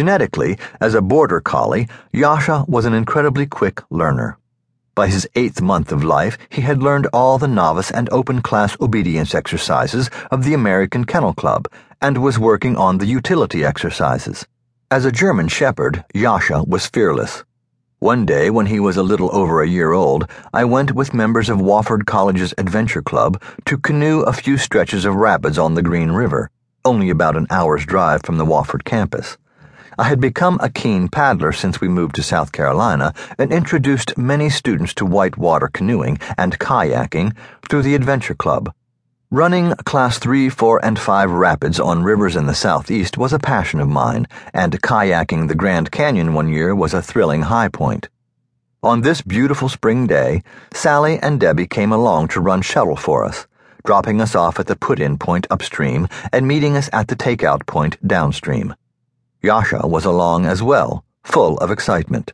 Genetically, as a border collie, Yasha was an incredibly quick learner. By his eighth month of life, he had learned all the novice and open class obedience exercises of the American Kennel Club and was working on the utility exercises. As a German Shepherd, Yasha was fearless. One day, when he was a little over a year old, I went with members of Wofford College's Adventure Club to canoe a few stretches of rapids on the Green River, only about an hour's drive from the Wofford campus. I had become a keen paddler since we moved to South Carolina and introduced many students to whitewater canoeing and kayaking through the Adventure Club. Running Class 3, 4, and 5 rapids on rivers in the southeast was a passion of mine, and kayaking the Grand Canyon one year was a thrilling high point. On this beautiful spring day, Sally and Debbie came along to run shuttle for us, dropping us off at the put in point upstream and meeting us at the takeout point downstream. Yasha was along as well, full of excitement.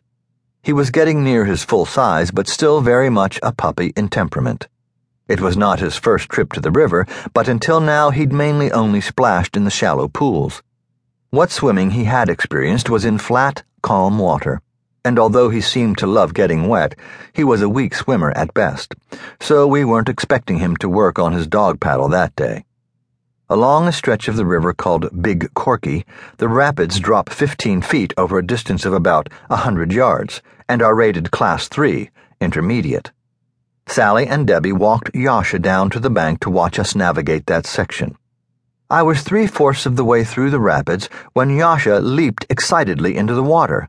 He was getting near his full size, but still very much a puppy in temperament. It was not his first trip to the river, but until now he'd mainly only splashed in the shallow pools. What swimming he had experienced was in flat, calm water, and although he seemed to love getting wet, he was a weak swimmer at best, so we weren't expecting him to work on his dog paddle that day. Along a stretch of the river called Big Corky, the rapids drop 15 feet over a distance of about a 100 yards and are rated Class 3, intermediate. Sally and Debbie walked Yasha down to the bank to watch us navigate that section. I was three fourths of the way through the rapids when Yasha leaped excitedly into the water.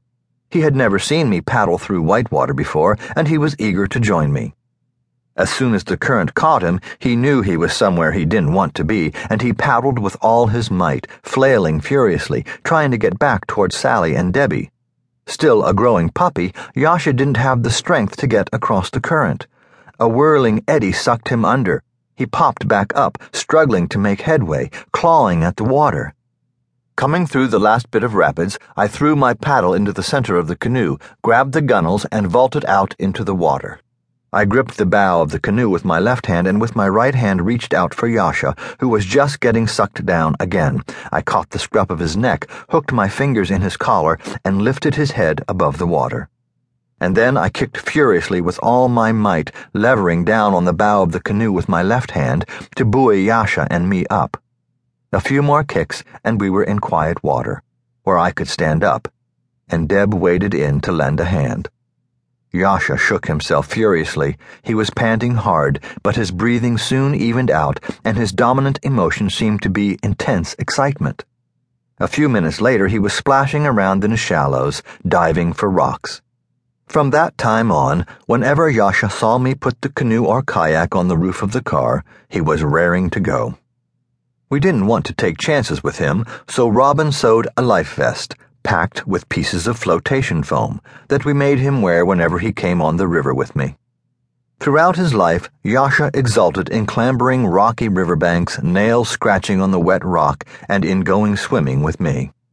He had never seen me paddle through whitewater before, and he was eager to join me. As soon as the current caught him, he knew he was somewhere he didn't want to be, and he paddled with all his might, flailing furiously, trying to get back toward Sally and Debbie. Still a growing puppy, Yasha didn't have the strength to get across the current. A whirling eddy sucked him under. He popped back up, struggling to make headway, clawing at the water. Coming through the last bit of rapids, I threw my paddle into the center of the canoe, grabbed the gunnels, and vaulted out into the water. I gripped the bow of the canoe with my left hand and with my right hand reached out for Yasha, who was just getting sucked down again. I caught the scruff of his neck, hooked my fingers in his collar, and lifted his head above the water. And then I kicked furiously with all my might, levering down on the bow of the canoe with my left hand to buoy Yasha and me up. A few more kicks, and we were in quiet water, where I could stand up, and Deb waded in to lend a hand. Yasha shook himself furiously. He was panting hard, but his breathing soon evened out, and his dominant emotion seemed to be intense excitement. A few minutes later, he was splashing around in the shallows, diving for rocks. From that time on, whenever Yasha saw me put the canoe or kayak on the roof of the car, he was raring to go. We didn't want to take chances with him, so Robin sewed a life vest packed with pieces of flotation foam that we made him wear whenever he came on the river with me. Throughout his life, Yasha exulted in clambering rocky riverbanks, nails scratching on the wet rock, and in going swimming with me.